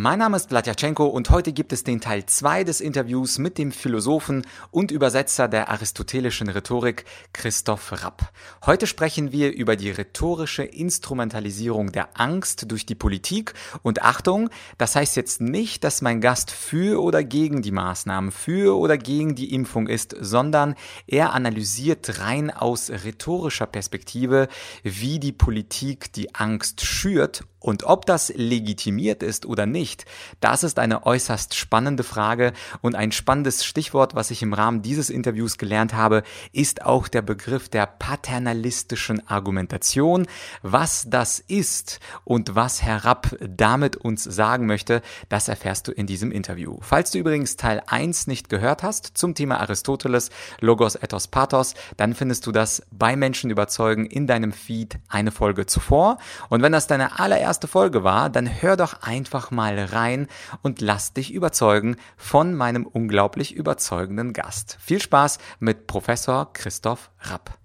Mein Name ist Vladyachenko und heute gibt es den Teil 2 des Interviews mit dem Philosophen und Übersetzer der aristotelischen Rhetorik Christoph Rapp. Heute sprechen wir über die rhetorische Instrumentalisierung der Angst durch die Politik und Achtung, das heißt jetzt nicht, dass mein Gast für oder gegen die Maßnahmen, für oder gegen die Impfung ist, sondern er analysiert rein aus rhetorischer Perspektive, wie die Politik die Angst schürt und ob das legitimiert ist oder nicht, das ist eine äußerst spannende Frage und ein spannendes Stichwort, was ich im Rahmen dieses Interviews gelernt habe, ist auch der Begriff der paternalistischen Argumentation. Was das ist und was Herr Rapp damit uns sagen möchte, das erfährst du in diesem Interview. Falls du übrigens Teil 1 nicht gehört hast zum Thema Aristoteles, Logos, Ethos, Pathos, dann findest du das bei Menschen überzeugen in deinem Feed eine Folge zuvor. Und wenn das deine allererste erste Folge war, dann hör doch einfach mal rein und lass dich überzeugen von meinem unglaublich überzeugenden Gast. Viel Spaß mit Professor Christoph Rapp.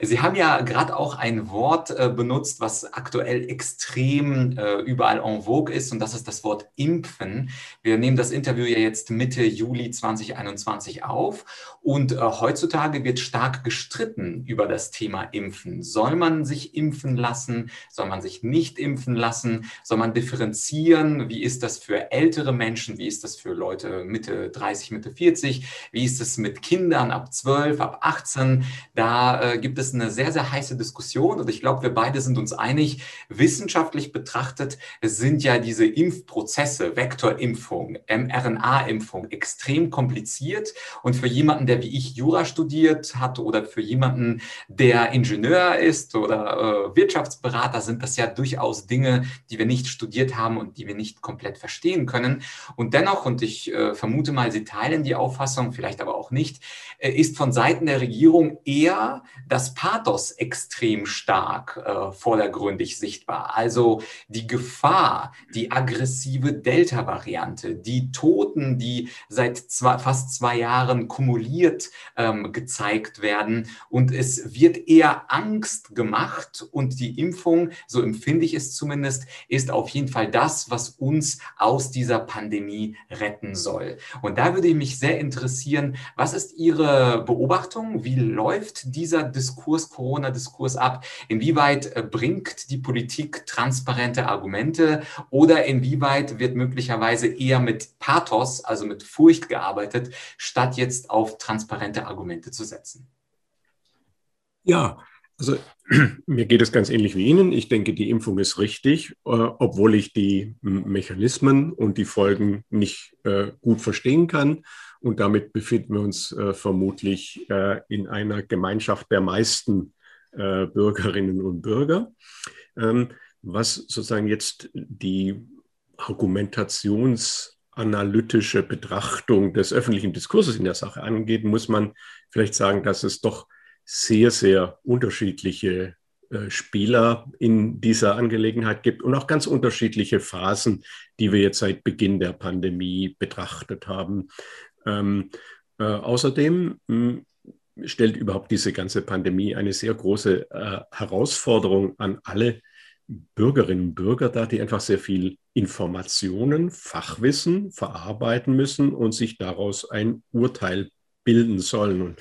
Sie haben ja gerade auch ein Wort äh, benutzt, was aktuell extrem äh, überall en vogue ist, und das ist das Wort Impfen. Wir nehmen das Interview ja jetzt Mitte Juli 2021 auf, und äh, heutzutage wird stark gestritten über das Thema Impfen. Soll man sich impfen lassen? Soll man sich nicht impfen lassen? Soll man differenzieren? Wie ist das für ältere Menschen? Wie ist das für Leute Mitte 30, Mitte 40? Wie ist es mit Kindern ab 12, ab 18? Da äh, gibt es eine sehr, sehr heiße Diskussion und ich glaube, wir beide sind uns einig, wissenschaftlich betrachtet sind ja diese Impfprozesse, Vektorimpfung, mRNA-Impfung extrem kompliziert und für jemanden, der wie ich Jura studiert hat oder für jemanden, der Ingenieur ist oder äh, Wirtschaftsberater, sind das ja durchaus Dinge, die wir nicht studiert haben und die wir nicht komplett verstehen können. Und dennoch, und ich äh, vermute mal, Sie teilen die Auffassung, vielleicht aber auch nicht, äh, ist von Seiten der Regierung eher das Pathos extrem stark äh, vordergründig sichtbar. Also die Gefahr, die aggressive Delta-Variante, die Toten, die seit zwei, fast zwei Jahren kumuliert ähm, gezeigt werden. Und es wird eher Angst gemacht und die Impfung, so empfinde ich es zumindest, ist auf jeden Fall das, was uns aus dieser Pandemie retten soll. Und da würde mich sehr interessieren, was ist Ihre Beobachtung? Wie läuft dieser Diskurs? Diskurs, Corona-Diskurs ab? Inwieweit äh, bringt die Politik transparente Argumente oder inwieweit wird möglicherweise eher mit Pathos, also mit Furcht gearbeitet, statt jetzt auf transparente Argumente zu setzen? Ja, also mir geht es ganz ähnlich wie Ihnen. Ich denke, die Impfung ist richtig, äh, obwohl ich die Mechanismen und die Folgen nicht äh, gut verstehen kann. Und damit befinden wir uns äh, vermutlich äh, in einer Gemeinschaft der meisten äh, Bürgerinnen und Bürger. Ähm, was sozusagen jetzt die argumentationsanalytische Betrachtung des öffentlichen Diskurses in der Sache angeht, muss man vielleicht sagen, dass es doch sehr, sehr unterschiedliche äh, Spieler in dieser Angelegenheit gibt und auch ganz unterschiedliche Phasen, die wir jetzt seit Beginn der Pandemie betrachtet haben. Ähm, äh, außerdem hm, stellt überhaupt diese ganze Pandemie eine sehr große äh, Herausforderung an alle Bürgerinnen und Bürger dar, die einfach sehr viel Informationen, Fachwissen verarbeiten müssen und sich daraus ein Urteil bilden sollen. Und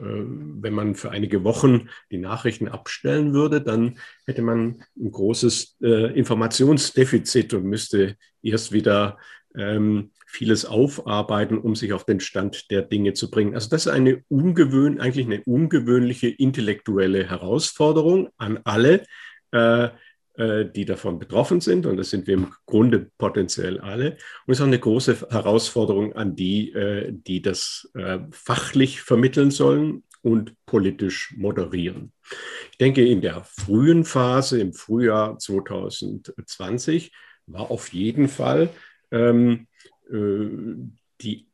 äh, wenn man für einige Wochen die Nachrichten abstellen würde, dann hätte man ein großes äh, Informationsdefizit und müsste erst wieder ähm, vieles aufarbeiten, um sich auf den Stand der Dinge zu bringen. Also das ist eine ungewöhn, eigentlich eine ungewöhnliche intellektuelle Herausforderung an alle, äh, äh, die davon betroffen sind. Und das sind wir im Grunde potenziell alle. Und es ist auch eine große Herausforderung an die, äh, die das äh, fachlich vermitteln sollen und politisch moderieren. Ich denke, in der frühen Phase, im Frühjahr 2020, war auf jeden Fall ähm, äh, die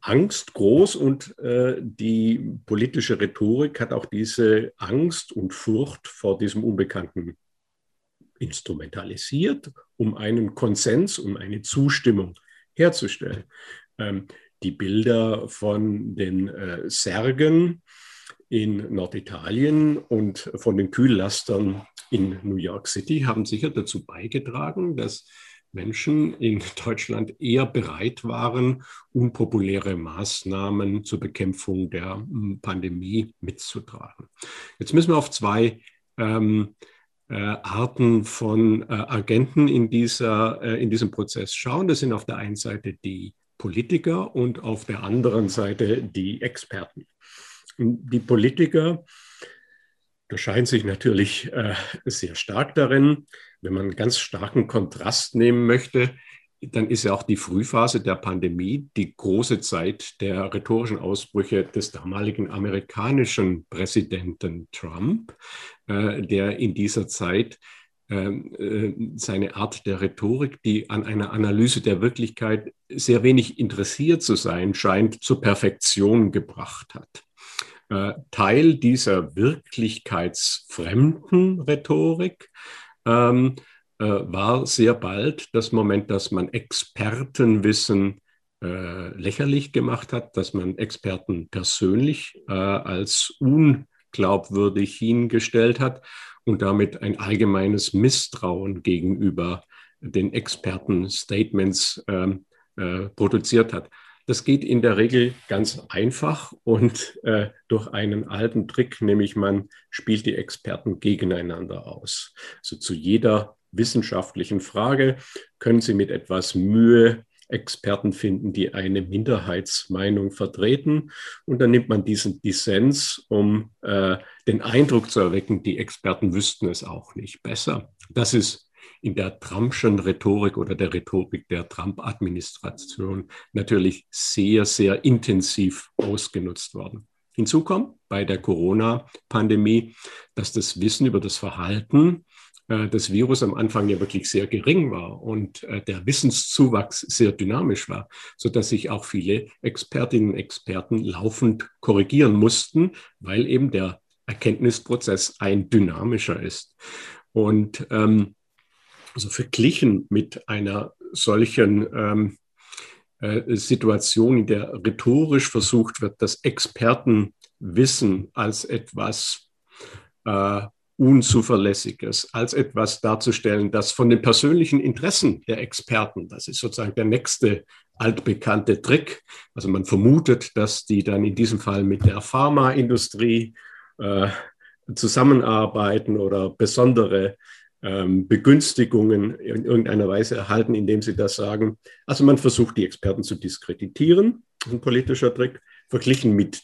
Angst groß und äh, die politische Rhetorik hat auch diese Angst und Furcht vor diesem Unbekannten instrumentalisiert, um einen Konsens, um eine Zustimmung herzustellen. Ähm, die Bilder von den äh, Särgen in Norditalien und von den Kühllastern in New York City haben sicher dazu beigetragen, dass Menschen in Deutschland eher bereit waren, unpopuläre Maßnahmen zur Bekämpfung der hm, Pandemie mitzutragen. Jetzt müssen wir auf zwei ähm, äh, Arten von äh, Agenten in, dieser, äh, in diesem Prozess schauen. Das sind auf der einen Seite die Politiker und auf der anderen Seite die Experten. Die Politiker unterscheiden sich natürlich äh, sehr stark darin. Wenn man einen ganz starken Kontrast nehmen möchte, dann ist ja auch die Frühphase der Pandemie die große Zeit der rhetorischen Ausbrüche des damaligen amerikanischen Präsidenten Trump, äh, der in dieser Zeit ähm, äh, seine Art der Rhetorik, die an einer Analyse der Wirklichkeit sehr wenig interessiert zu sein scheint, zur Perfektion gebracht hat. Äh, Teil dieser wirklichkeitsfremden Rhetorik ähm, äh, war sehr bald das Moment, dass man Expertenwissen äh, lächerlich gemacht hat, dass man Experten persönlich äh, als unglaubwürdig hingestellt hat und damit ein allgemeines Misstrauen gegenüber den Experten-Statements ähm, äh, produziert hat. Das geht in der Regel ganz einfach und äh, durch einen alten Trick, nämlich man spielt die Experten gegeneinander aus. Also zu jeder wissenschaftlichen Frage können Sie mit etwas Mühe Experten finden, die eine Minderheitsmeinung vertreten. Und dann nimmt man diesen Dissens, um äh, den Eindruck zu erwecken, die Experten wüssten es auch nicht besser. Das ist in der Trumpschen Rhetorik oder der Rhetorik der Trump-Administration natürlich sehr, sehr intensiv ausgenutzt worden. Hinzu kommt bei der Corona-Pandemie, dass das Wissen über das Verhalten äh, des Virus am Anfang ja wirklich sehr gering war und äh, der Wissenszuwachs sehr dynamisch war, sodass sich auch viele Expertinnen und Experten laufend korrigieren mussten, weil eben der Erkenntnisprozess ein dynamischer ist. Und ähm, also verglichen mit einer solchen ähm, äh, Situation, in der rhetorisch versucht wird, das Expertenwissen als etwas äh, Unzuverlässiges, als etwas darzustellen, das von den persönlichen Interessen der Experten, das ist sozusagen der nächste altbekannte Trick. Also man vermutet, dass die dann in diesem Fall mit der Pharmaindustrie äh, zusammenarbeiten oder besondere Begünstigungen in irgendeiner Weise erhalten, indem sie das sagen. Also man versucht, die Experten zu diskreditieren, ein politischer Trick. Verglichen mit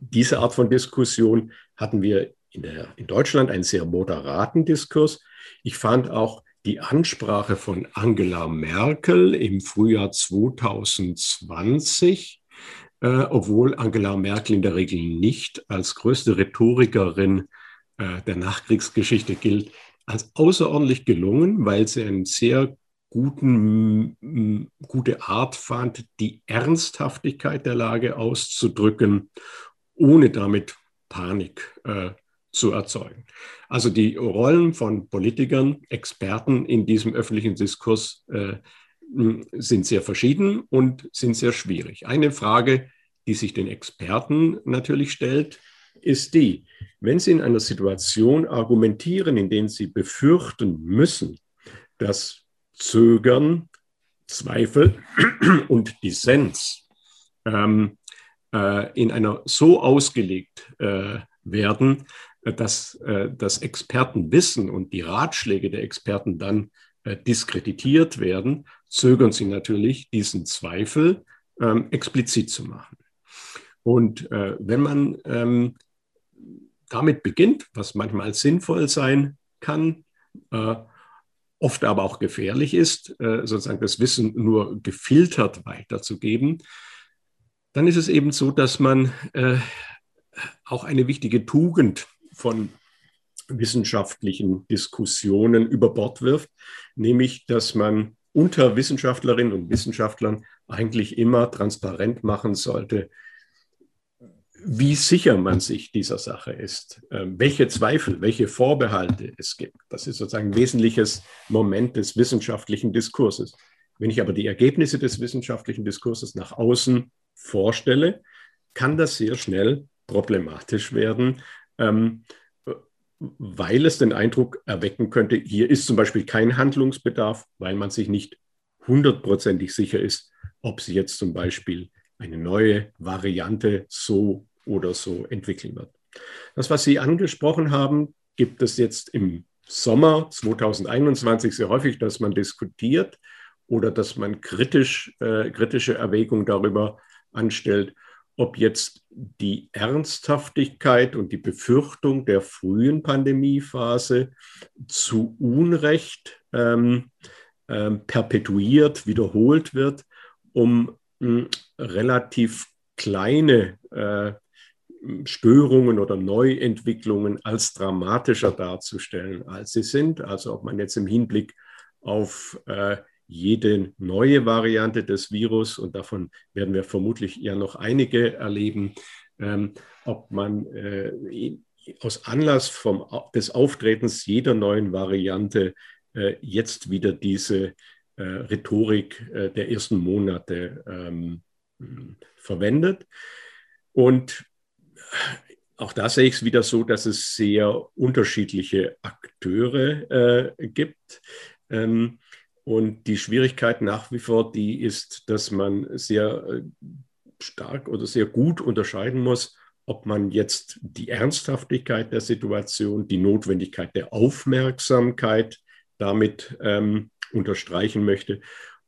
dieser Art von Diskussion hatten wir in, der, in Deutschland einen sehr moderaten Diskurs. Ich fand auch die Ansprache von Angela Merkel im Frühjahr 2020, äh, obwohl Angela Merkel in der Regel nicht als größte Rhetorikerin äh, der Nachkriegsgeschichte gilt, als außerordentlich gelungen, weil sie einen sehr guten, gute Art fand, die Ernsthaftigkeit der Lage auszudrücken, ohne damit Panik äh, zu erzeugen. Also die Rollen von Politikern, Experten in diesem öffentlichen Diskurs äh, sind sehr verschieden und sind sehr schwierig. Eine Frage, die sich den Experten natürlich stellt, ist die, wenn Sie in einer Situation argumentieren, in der Sie befürchten müssen, dass Zögern, Zweifel und Dissens ähm, äh, in einer so ausgelegt äh, werden, dass äh, das Expertenwissen und die Ratschläge der Experten dann äh, diskreditiert werden, zögern Sie natürlich, diesen Zweifel ähm, explizit zu machen. Und äh, wenn man ähm, damit beginnt, was manchmal sinnvoll sein kann, äh, oft aber auch gefährlich ist, äh, sozusagen das Wissen nur gefiltert weiterzugeben, dann ist es eben so, dass man äh, auch eine wichtige Tugend von wissenschaftlichen Diskussionen über Bord wirft, nämlich dass man unter Wissenschaftlerinnen und Wissenschaftlern eigentlich immer transparent machen sollte, wie sicher man sich dieser Sache ist, ähm, welche Zweifel, welche Vorbehalte es gibt. Das ist sozusagen ein wesentliches Moment des wissenschaftlichen Diskurses. Wenn ich aber die Ergebnisse des wissenschaftlichen Diskurses nach außen vorstelle, kann das sehr schnell problematisch werden, ähm, weil es den Eindruck erwecken könnte, hier ist zum Beispiel kein Handlungsbedarf, weil man sich nicht hundertprozentig sicher ist, ob sie jetzt zum Beispiel eine neue Variante so oder so entwickeln wird. Das, was Sie angesprochen haben, gibt es jetzt im Sommer 2021 sehr häufig, dass man diskutiert oder dass man kritisch, äh, kritische Erwägungen darüber anstellt, ob jetzt die Ernsthaftigkeit und die Befürchtung der frühen Pandemiephase zu Unrecht ähm, ähm, perpetuiert, wiederholt wird, um mh, relativ kleine äh, Störungen oder Neuentwicklungen als dramatischer darzustellen, als sie sind. Also ob man jetzt im Hinblick auf äh, jede neue Variante des Virus, und davon werden wir vermutlich ja noch einige erleben, ähm, ob man äh, aus Anlass vom, des Auftretens jeder neuen Variante äh, jetzt wieder diese äh, Rhetorik äh, der ersten Monate ähm, verwendet. Und auch da sehe ich es wieder so, dass es sehr unterschiedliche Akteure äh, gibt. Ähm, und die Schwierigkeit nach wie vor, die ist, dass man sehr äh, stark oder sehr gut unterscheiden muss, ob man jetzt die Ernsthaftigkeit der Situation, die Notwendigkeit der Aufmerksamkeit damit ähm, unterstreichen möchte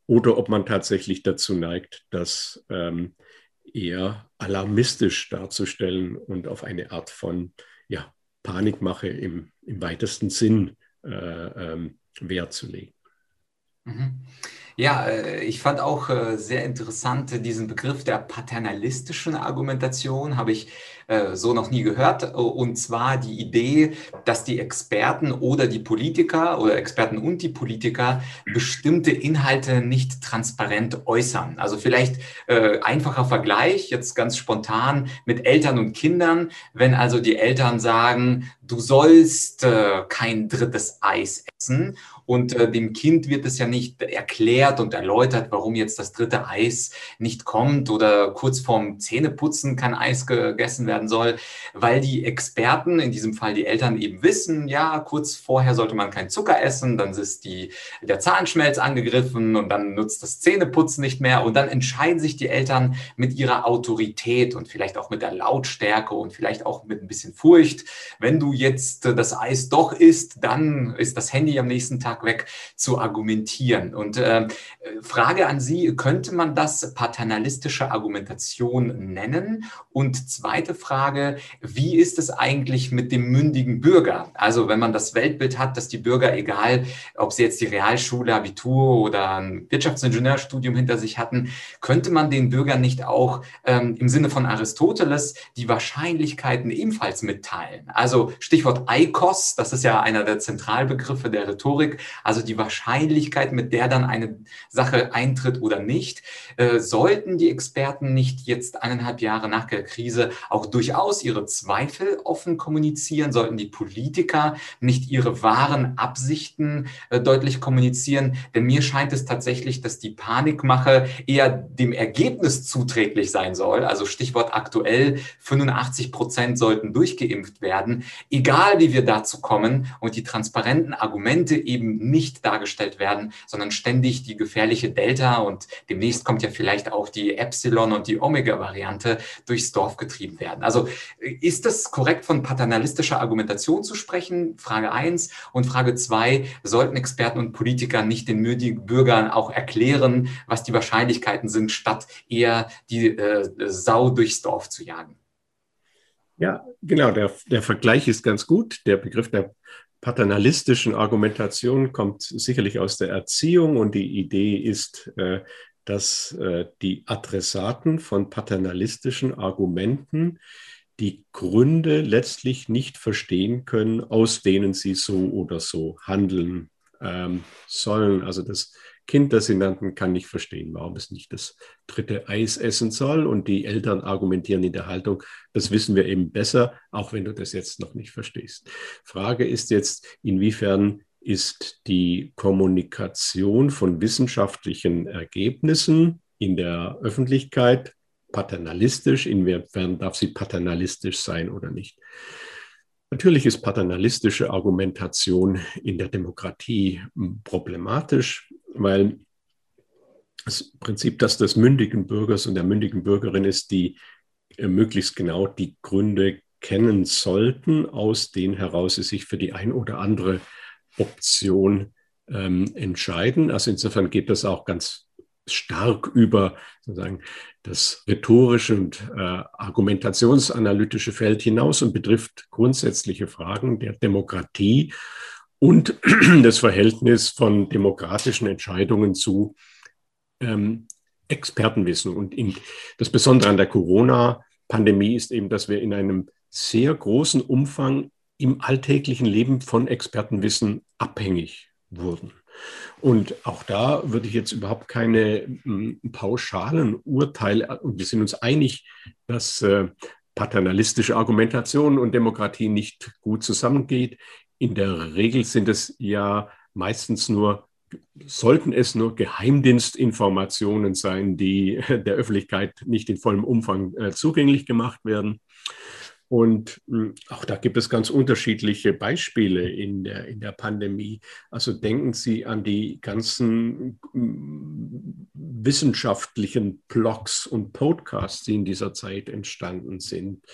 oder ob man tatsächlich dazu neigt, das ähm, eher alarmistisch darzustellen und auf eine Art von ja, Panikmache im, im weitesten Sinn äh, ähm, Wert zu legen. Mhm. Ja, äh, ich fand auch äh, sehr interessant diesen Begriff der paternalistischen Argumentation, habe ich äh, so noch nie gehört. Und zwar die Idee, dass die Experten oder die Politiker oder Experten und die Politiker bestimmte Inhalte nicht transparent äußern. Also vielleicht einfacher Vergleich, jetzt ganz spontan mit Eltern und Kindern. Wenn also die Eltern sagen, du sollst kein drittes Eis essen und äh, dem Kind wird es ja nicht erklärt und erläutert, warum jetzt das dritte Eis nicht kommt oder kurz vorm Zähneputzen kein Eis gegessen werden soll, weil die Experten, in diesem Fall die Eltern eben wissen, ja, kurz vorher sollte man keinen Zucker essen, dann ist die, der Zahnschmelz angegriffen und dann nutzt das Zähneputzen nicht mehr und dann entscheiden sich die Eltern mit ihrer Autorität und vielleicht auch mit der Lautstärke und vielleicht auch mit ein bisschen Furcht. Wenn du jetzt das Eis doch isst, dann ist das Handy am nächsten Tag weg zu argumentieren. Und äh, Frage an Sie, könnte man das paternalistische Argumentation nennen? Und zweite Frage, wie ist es eigentlich mit dem mündigen Bürger? Also wenn man das Weltbild hat, dass die Bürger, egal ob sie jetzt die Realschule, Abitur oder ein Wirtschaftsingenieurstudium hinter sich hatten, könnte man den Bürgern nicht auch ähm, im Sinne von Aristoteles die Wahrscheinlichkeiten ebenfalls mitteilen? Also Stichwort Eikos, das ist ja einer der Zentralbegriffe der Rhetorik, also die Wahrscheinlichkeit, mit der dann eine Sache eintritt oder nicht. Äh, sollten die Experten nicht jetzt eineinhalb Jahre nach der Krise auch durchaus ihre Zweifel offen kommunizieren? Sollten die Politiker nicht ihre wahren Absichten äh, deutlich kommunizieren? Denn mir scheint es tatsächlich, dass die Panikmache eher dem Ergebnis zuträglich sein soll. Also Stichwort aktuell, 85 Prozent sollten durchgeimpft werden. Egal wie wir dazu kommen und die transparenten Argumente eben nicht dargestellt werden, sondern ständig die gefährliche Delta und demnächst kommt ja vielleicht auch die Epsilon und die Omega-Variante durchs Dorf getrieben werden. Also ist es korrekt von paternalistischer Argumentation zu sprechen? Frage eins Und Frage zwei sollten Experten und Politiker nicht den müdigen Bürgern auch erklären, was die Wahrscheinlichkeiten sind, statt eher die äh, Sau durchs Dorf zu jagen? Ja, genau, der, der Vergleich ist ganz gut. Der Begriff der paternalistischen Argumentation kommt sicherlich aus der Erziehung und die Idee ist, äh, dass äh, die Adressaten von paternalistischen Argumenten die Gründe letztlich nicht verstehen können, aus denen sie so oder so handeln ähm, sollen. Also das Kind der Sinnanten kann nicht verstehen, warum es nicht das dritte Eis essen soll. Und die Eltern argumentieren in der Haltung, das wissen wir eben besser, auch wenn du das jetzt noch nicht verstehst. Frage ist jetzt, inwiefern ist die Kommunikation von wissenschaftlichen Ergebnissen in der Öffentlichkeit paternalistisch, inwiefern darf sie paternalistisch sein oder nicht. Natürlich ist paternalistische Argumentation in der Demokratie problematisch, weil das Prinzip, dass des mündigen Bürgers und der mündigen Bürgerin ist, die äh, möglichst genau die Gründe kennen sollten, aus denen heraus sie sich für die ein oder andere Option ähm, entscheiden. Also insofern geht das auch ganz stark über sozusagen das rhetorische und äh, argumentationsanalytische Feld hinaus und betrifft grundsätzliche Fragen der Demokratie und das Verhältnis von demokratischen Entscheidungen zu ähm, Expertenwissen. Und in, das Besondere an der Corona-Pandemie ist eben, dass wir in einem sehr großen Umfang im alltäglichen Leben von Expertenwissen abhängig wurden. Und auch da würde ich jetzt überhaupt keine m, pauschalen Urteile, und wir sind uns einig, dass äh, paternalistische Argumentation und Demokratie nicht gut zusammengeht. In der Regel sind es ja meistens nur sollten es nur Geheimdienstinformationen sein, die der Öffentlichkeit nicht in vollem Umfang äh, zugänglich gemacht werden. Und hm, auch da gibt es ganz unterschiedliche Beispiele in der, in der Pandemie. Also denken Sie an die ganzen hm, wissenschaftlichen Blogs und Podcasts, die in dieser Zeit entstanden sind.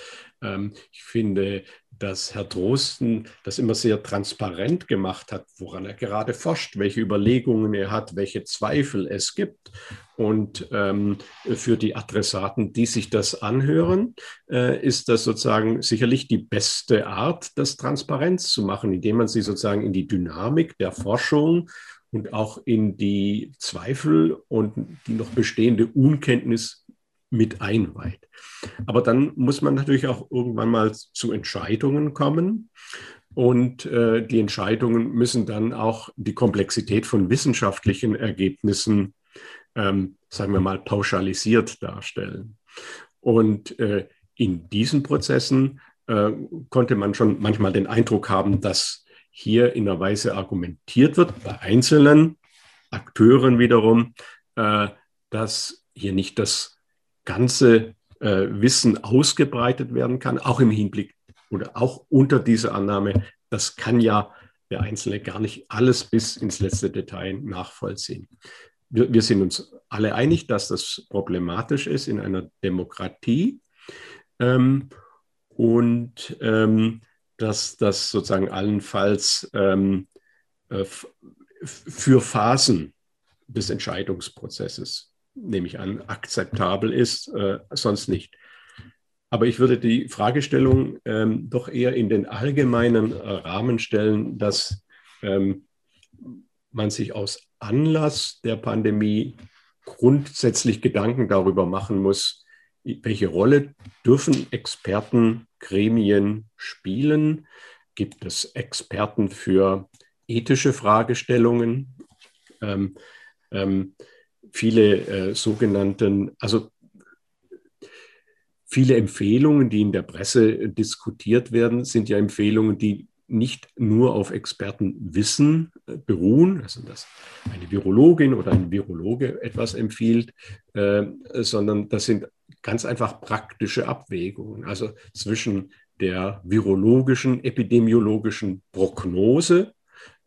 Ähm, ich finde, dass Herr Drosten das immer sehr transparent gemacht hat, woran er gerade forscht, welche Überlegungen er hat, welche Zweifel es gibt. Und ähm, für die Adressaten, die sich das anhören, äh, ist das sozusagen sicherlich die beste Art, das Transparenz zu machen, indem man sie sozusagen in die Dynamik der Forschung und auch in die Zweifel und die noch bestehende Unkenntnis mit einweiht. Aber dann muss man natürlich auch irgendwann mal zu Entscheidungen kommen. Und äh, die Entscheidungen müssen dann auch die Komplexität von wissenschaftlichen Ergebnissen, ähm, sagen wir mal, pauschalisiert darstellen. Und äh, in diesen Prozessen äh, konnte man schon manchmal den Eindruck haben, dass hier in einer Weise argumentiert wird, bei einzelnen Akteuren wiederum, äh, dass hier nicht das ganze äh, Wissen ausgebreitet werden kann, auch im Hinblick oder auch unter dieser Annahme, das kann ja der Einzelne gar nicht alles bis ins letzte Detail nachvollziehen. Wir, wir sind uns alle einig, dass das problematisch ist in einer Demokratie ähm, und ähm, dass das sozusagen allenfalls ähm, äh, für Phasen des Entscheidungsprozesses nehme ich an, akzeptabel ist, äh, sonst nicht. Aber ich würde die Fragestellung ähm, doch eher in den allgemeinen Rahmen stellen, dass ähm, man sich aus Anlass der Pandemie grundsätzlich Gedanken darüber machen muss, welche Rolle dürfen Expertengremien spielen? Gibt es Experten für ethische Fragestellungen? Ähm, ähm, viele äh, sogenannten, also viele Empfehlungen, die in der Presse diskutiert werden, sind ja Empfehlungen, die nicht nur auf Expertenwissen äh, beruhen, also dass eine Virologin oder ein Virologe etwas empfiehlt, äh, sondern das sind ganz einfach praktische Abwägungen, also zwischen der virologischen, epidemiologischen Prognose äh,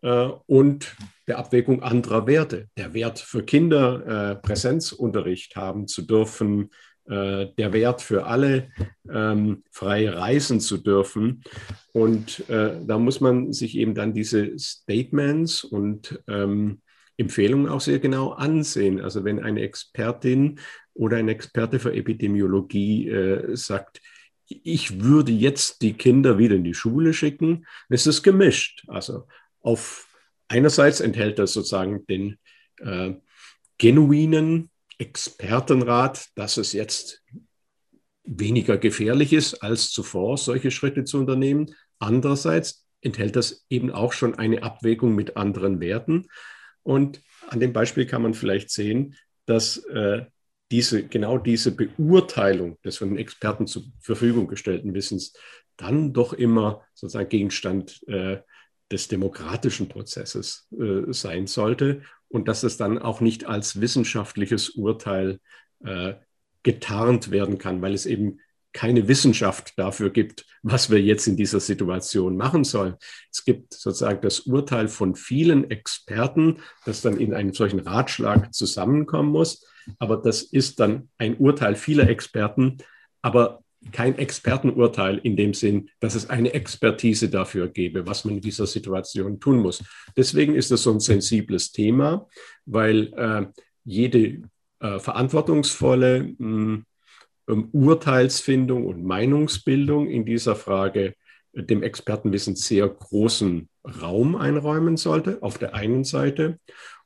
und der Abwägung anderer Werte. Der Wert für Kinder, äh, Präsenzunterricht haben zu dürfen, äh, der Wert für alle, ähm, frei reisen zu dürfen. Und äh, da muss man sich eben dann diese Statements und ähm, Empfehlungen auch sehr genau ansehen. Also wenn eine Expertin oder ein Experte für Epidemiologie äh, sagt, ich würde jetzt die Kinder wieder in die Schule schicken, ist es gemischt. Also auf einerseits enthält das sozusagen den äh, genuinen Expertenrat, dass es jetzt weniger gefährlich ist als zuvor, solche Schritte zu unternehmen. Andererseits enthält das eben auch schon eine Abwägung mit anderen Werten. Und an dem Beispiel kann man vielleicht sehen, dass äh, diese, genau diese Beurteilung des von den Experten zur Verfügung gestellten Wissens dann doch immer sozusagen Gegenstand äh, des demokratischen Prozesses äh, sein sollte und dass es dann auch nicht als wissenschaftliches Urteil äh, getarnt werden kann, weil es eben keine Wissenschaft dafür gibt, was wir jetzt in dieser Situation machen sollen. Es gibt sozusagen das Urteil von vielen Experten, das dann in einem solchen Ratschlag zusammenkommen muss. Aber das ist dann ein Urteil vieler Experten, aber kein Expertenurteil in dem Sinn, dass es eine Expertise dafür gäbe, was man in dieser Situation tun muss. Deswegen ist es so ein sensibles Thema, weil äh, jede äh, verantwortungsvolle mh, hm, ähm, Urteilsfindung und Meinungsbildung in dieser Frage äh, dem Expertenwissen sehr großen Raum einräumen sollte, auf der einen Seite.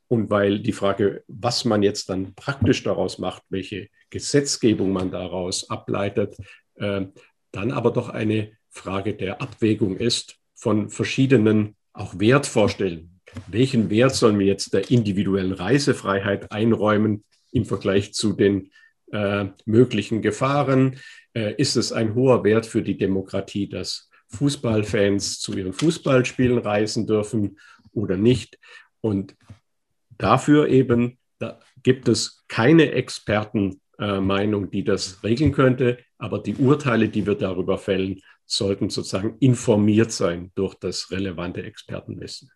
Und weil die Frage, was man jetzt dann praktisch daraus macht, welche Gesetzgebung man daraus ableitet, äh, dann aber doch eine Frage der Abwägung ist von verschiedenen auch Wertvorstellungen. Welchen Wert sollen wir jetzt der individuellen Reisefreiheit einräumen im Vergleich zu den äh, möglichen Gefahren? Äh, ist es ein hoher Wert für die Demokratie, dass Fußballfans zu ihren Fußballspielen reisen dürfen oder nicht? Und dafür eben da gibt es keine Expertenmeinung, äh, die das regeln könnte, aber die Urteile, die wir darüber fällen, sollten sozusagen informiert sein durch das relevante Expertenwissen.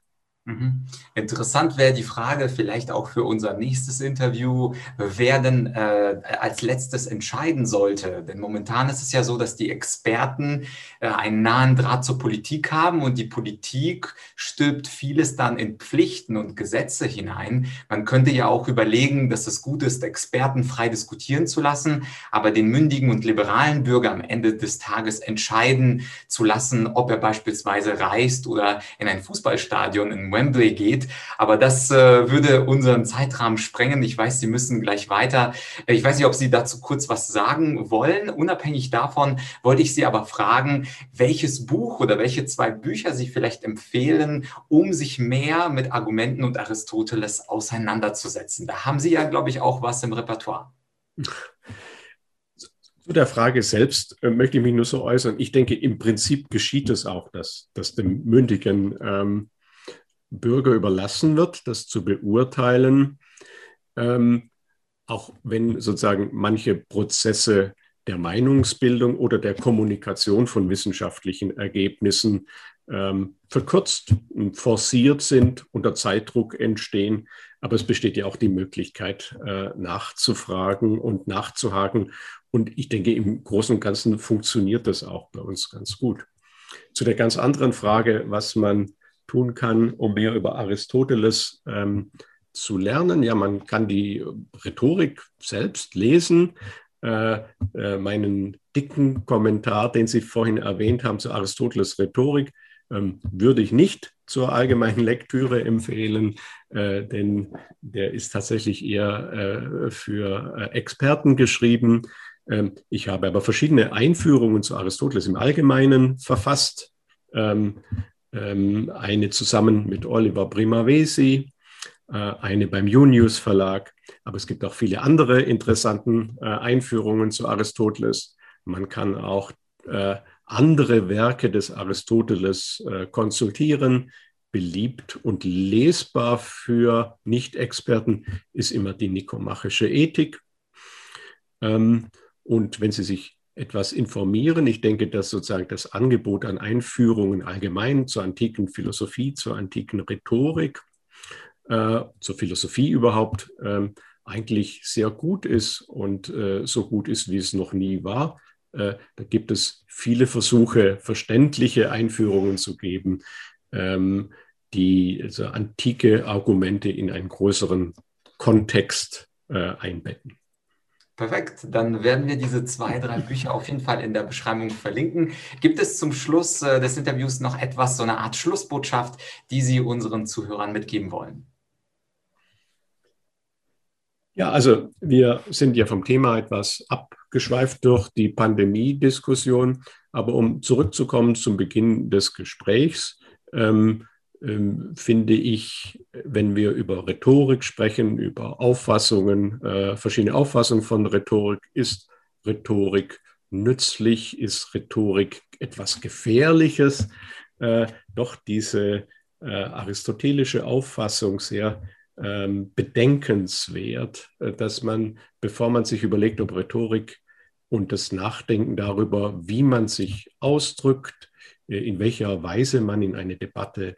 Mhm. Interessant wäre die Frage vielleicht auch für unser nächstes Interview, wer denn äh, als letztes entscheiden sollte. Denn momentan ist es ja so, dass die Experten äh, einen nahen Draht zur Politik haben und die Politik stülpt vieles dann in Pflichten und Gesetze hinein. Man könnte ja auch überlegen, dass es gut ist, Experten frei diskutieren zu lassen, aber den mündigen und liberalen Bürger am Ende des Tages entscheiden zu lassen, ob er beispielsweise reist oder in ein Fußballstadion in Wembley geht. Aber das äh, würde unseren Zeitrahmen sprengen. Ich weiß, Sie müssen gleich weiter. Ich weiß nicht, ob Sie dazu kurz was sagen wollen. Unabhängig davon wollte ich Sie aber fragen, welches Buch oder welche zwei Bücher Sie vielleicht empfehlen, um sich mehr mit Argumenten und Aristoteles auseinanderzusetzen. Da haben Sie ja, glaube ich, auch was im Repertoire. Zu der Frage selbst äh, möchte ich mich nur so äußern. Ich denke, im Prinzip geschieht es auch, dass, dass dem mündigen ähm, Bürger überlassen wird, das zu beurteilen, ähm, auch wenn sozusagen manche Prozesse der Meinungsbildung oder der Kommunikation von wissenschaftlichen Ergebnissen ähm, verkürzt und forciert sind, unter Zeitdruck entstehen. Aber es besteht ja auch die Möglichkeit, äh, nachzufragen und nachzuhaken. Und ich denke, im Großen und Ganzen funktioniert das auch bei uns ganz gut. Zu der ganz anderen Frage, was man tun kann, um mehr über Aristoteles ähm, zu lernen. Ja, man kann die Rhetorik selbst lesen. Äh, äh, meinen dicken Kommentar, den Sie vorhin erwähnt haben zu Aristoteles Rhetorik, ähm, würde ich nicht zur allgemeinen Lektüre empfehlen, äh, denn der ist tatsächlich eher äh, für äh, Experten geschrieben. Ähm, ich habe aber verschiedene Einführungen zu Aristoteles im Allgemeinen verfasst. Ähm, eine zusammen mit Oliver Primavesi, äh, eine beim Junius Verlag. Aber es gibt auch viele andere interessanten äh, Einführungen zu Aristoteles. Man kann auch äh, andere Werke des Aristoteles konsultieren. Beliebt und lesbar für Nicht-Experten ist immer die nikomachische Ethik. Ähm, und wenn Sie sich etwas informieren. Ich denke, dass sozusagen das Angebot an Einführungen allgemein zur antiken Philosophie, zur antiken Rhetorik, äh, zur Philosophie überhaupt äh, eigentlich sehr gut ist und äh, so gut ist, wie es noch nie war. Äh, da gibt es viele Versuche, verständliche Einführungen zu geben, ähm, die also antike Argumente in einen größeren Kontext äh, einbetten. Perfekt, dann werden wir diese zwei, drei Bücher auf jeden Fall in der Beschreibung verlinken. Gibt es zum Schluss äh, des Interviews noch etwas, so eine Art Schlussbotschaft, die Sie unseren Zuhörern mitgeben wollen? Ja, also wir sind ja vom Thema etwas abgeschweift durch die Pandemie-Diskussion. Aber um zurückzukommen zum Beginn des Gesprächs, ähm, ähm, finde ich, wenn wir über Rhetorik sprechen, über Auffassungen, äh, verschiedene Auffassungen von Rhetorik, ist Rhetorik nützlich, ist Rhetorik etwas Gefährliches, äh, doch diese äh, aristotelische Auffassung sehr ähm, bedenkenswert, äh, dass man, bevor man sich überlegt, ob Rhetorik und das Nachdenken darüber, wie man sich ausdrückt, in welcher Weise man in eine Debatte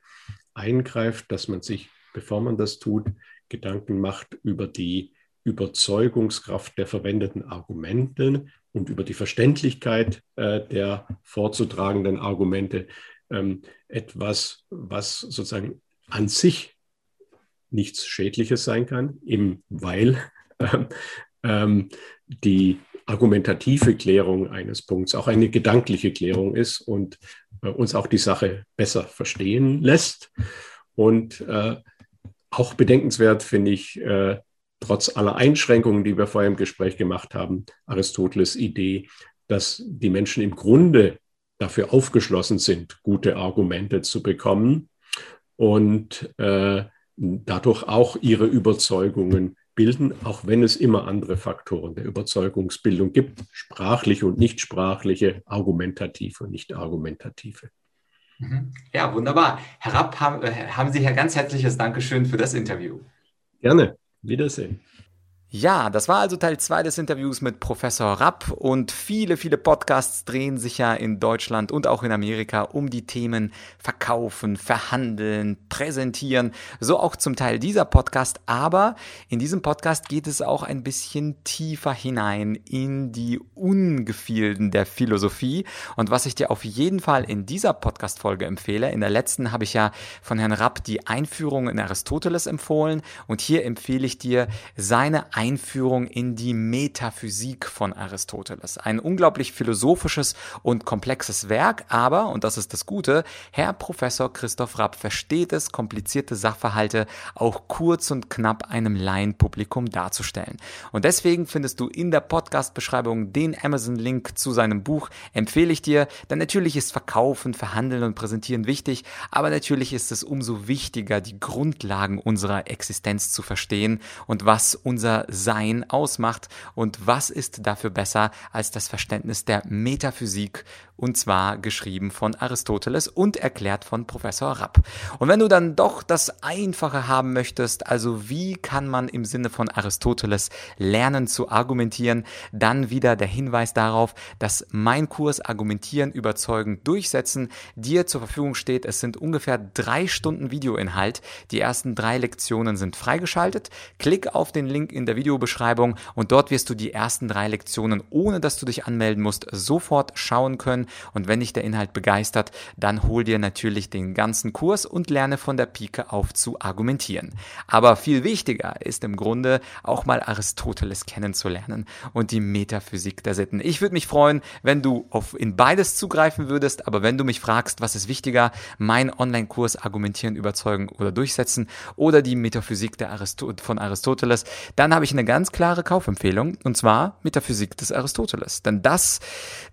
eingreift, dass man sich, bevor man das tut, Gedanken macht über die Überzeugungskraft der verwendeten Argumente und über die Verständlichkeit äh, der vorzutragenden Argumente. Ähm, etwas, was sozusagen an sich nichts Schädliches sein kann, eben weil ähm, die argumentative Klärung eines Punkts auch eine gedankliche Klärung ist und äh, uns auch die Sache besser verstehen lässt. Und äh, auch bedenkenswert finde ich, äh, trotz aller Einschränkungen, die wir vorher im Gespräch gemacht haben, Aristoteles Idee, dass die Menschen im Grunde dafür aufgeschlossen sind, gute Argumente zu bekommen und äh, dadurch auch ihre Überzeugungen bilden, auch wenn es immer andere Faktoren der Überzeugungsbildung gibt, sprachliche und nicht sprachliche, argumentative und nicht argumentative. Mhm. Ja, wunderbar. Herr Rapp, haben Sie hier ganz herzliches Dankeschön für das Interview. Gerne. Wiedersehen. Ja, das war also Teil 2 des Interviews mit Professor Rapp und viele, viele Podcasts drehen sich ja in Deutschland und auch in Amerika um die Themen Verkaufen, Verhandeln, Präsentieren, so auch zum Teil dieser Podcast, aber in diesem Podcast geht es auch ein bisschen tiefer hinein in die Ungefilden der Philosophie. Und was ich dir auf jeden Fall in dieser Podcast-Folge empfehle, in der letzten habe ich ja von Herrn Rapp die Einführung in Aristoteles empfohlen. Und hier empfehle ich dir seine Einführung in die Metaphysik von Aristoteles. Ein unglaublich philosophisches und komplexes Werk, aber, und das ist das Gute, Herr Professor Christoph Rapp versteht es, komplizierte Sachverhalte auch kurz und knapp einem Laienpublikum darzustellen. Und deswegen findest du in der Podcast-Beschreibung den Amazon-Link zu seinem Buch, empfehle ich dir, denn natürlich ist Verkaufen, Verhandeln und Präsentieren wichtig, aber natürlich ist es umso wichtiger, die Grundlagen unserer Existenz zu verstehen und was unser sein ausmacht und was ist dafür besser als das Verständnis der Metaphysik und zwar geschrieben von Aristoteles und erklärt von Professor Rapp. Und wenn du dann doch das Einfache haben möchtest, also wie kann man im Sinne von Aristoteles lernen zu argumentieren, dann wieder der Hinweis darauf, dass mein Kurs Argumentieren, Überzeugen, Durchsetzen dir zur Verfügung steht. Es sind ungefähr drei Stunden Videoinhalt. Die ersten drei Lektionen sind freigeschaltet. Klick auf den Link in der Videobeschreibung und dort wirst du die ersten drei Lektionen, ohne dass du dich anmelden musst, sofort schauen können. Und wenn dich der Inhalt begeistert, dann hol dir natürlich den ganzen Kurs und lerne von der Pike auf zu argumentieren. Aber viel wichtiger ist im Grunde auch mal Aristoteles kennenzulernen und die Metaphysik der Sitten. Ich würde mich freuen, wenn du auf in beides zugreifen würdest, aber wenn du mich fragst, was ist wichtiger, mein Online-Kurs Argumentieren, Überzeugen oder Durchsetzen oder die Metaphysik der Arist von Aristoteles, dann habe ich eine ganz klare Kaufempfehlung und zwar Metaphysik des Aristoteles. Denn das,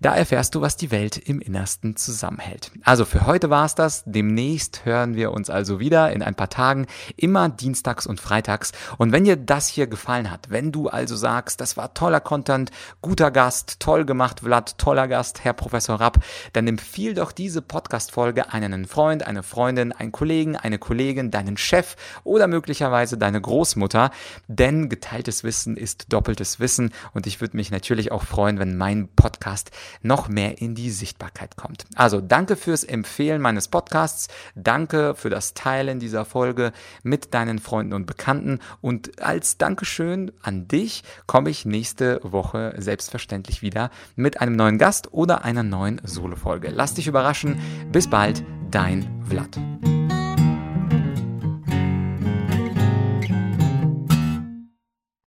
da erfährst du, was die Welt im Innersten zusammenhält. Also für heute war's das. Demnächst hören wir uns also wieder in ein paar Tagen, immer dienstags und freitags. Und wenn dir das hier gefallen hat, wenn du also sagst, das war toller Content, guter Gast, toll gemacht, Vlad, toller Gast, Herr Professor Rapp, dann empfiehl doch diese Podcast-Folge einen Freund, eine Freundin, einen Kollegen, eine Kollegin, deinen Chef oder möglicherweise deine Großmutter, denn geteiltes Wissen ist doppeltes Wissen und ich würde mich natürlich auch freuen, wenn mein Podcast noch mehr in die Sichtbarkeit kommt. Also danke fürs Empfehlen meines Podcasts, danke für das Teilen dieser Folge mit deinen Freunden und Bekannten und als Dankeschön an dich komme ich nächste Woche selbstverständlich wieder mit einem neuen Gast oder einer neuen Solo-Folge. Lass dich überraschen. Bis bald, dein Vlad.